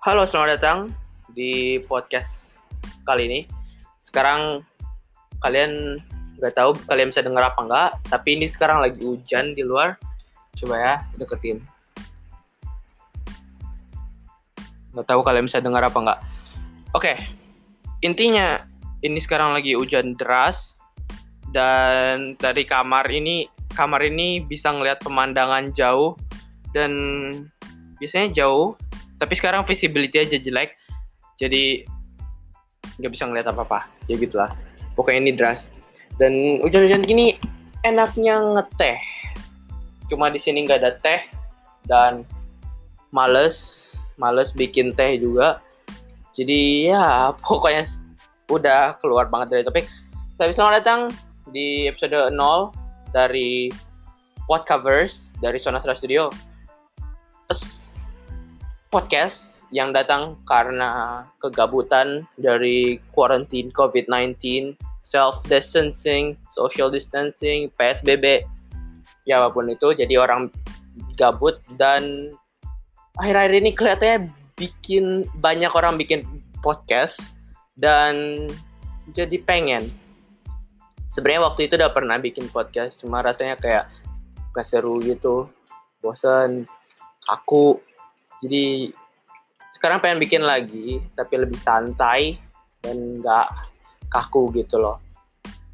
Halo, selamat datang di podcast kali ini. Sekarang kalian nggak tahu kalian bisa dengar apa enggak, tapi ini sekarang lagi hujan di luar. Coba ya deketin. Nggak tahu kalian bisa dengar apa enggak. Oke, intinya ini sekarang lagi hujan deras dan dari kamar ini kamar ini bisa ngelihat pemandangan jauh dan biasanya jauh tapi sekarang visibility aja jelek jadi nggak bisa ngeliat apa apa ya gitulah. Pokoknya ini deras. Dan hujan-hujan gini enaknya ngeteh. Cuma di sini nggak ada teh dan males males bikin teh juga. Jadi ya pokoknya udah keluar banget dari topik. Tapi selamat datang di episode 0 dari Pod Covers dari Sonastra Studio podcast yang datang karena kegabutan dari quarantine COVID-19, self distancing, social distancing, PSBB, ya apa pun itu. Jadi orang gabut dan akhir-akhir ini kelihatannya bikin banyak orang bikin podcast dan jadi pengen. Sebenarnya waktu itu udah pernah bikin podcast, cuma rasanya kayak gak seru gitu, bosen, aku jadi sekarang pengen bikin lagi tapi lebih santai dan nggak kaku gitu loh.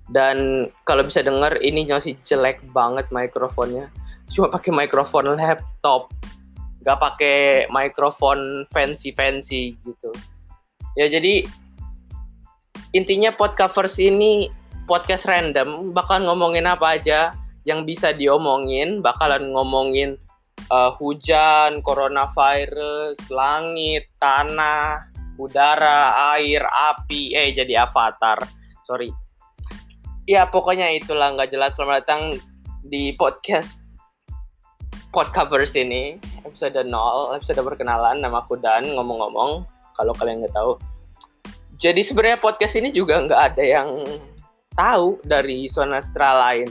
Dan kalau bisa denger ini masih jelek banget mikrofonnya. Cuma pakai mikrofon laptop nggak pakai mikrofon fancy fancy gitu. Ya jadi intinya podcast ini podcast random bakal ngomongin apa aja yang bisa diomongin bakalan ngomongin uh, hujan, coronavirus, langit, tanah, udara, air, api, eh jadi avatar. Sorry. Ya pokoknya itulah nggak jelas. Selamat datang di podcast Podcovers ini episode 0, episode perkenalan. Nama aku Dan. Ngomong-ngomong, kalau kalian nggak tahu. Jadi sebenarnya podcast ini juga nggak ada yang tahu dari Sonastra lain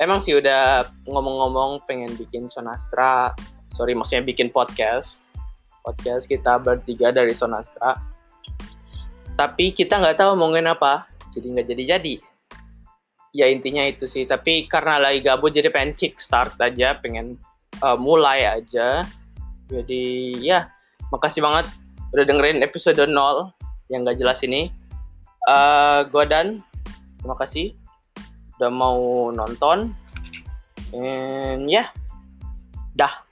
emang sih udah ngomong-ngomong pengen bikin Sonastra. Sorry maksudnya bikin podcast. Podcast kita bertiga dari Sonastra. Tapi kita nggak tahu ngomongin apa. Jadi nggak jadi-jadi. Ya intinya itu sih. Tapi karena lagi gabut jadi pengen kickstart aja. Pengen uh, mulai aja. Jadi ya makasih banget udah dengerin episode 0 yang gak jelas ini. Uh, gue dan terima kasih udah mau nonton and ya yeah. dah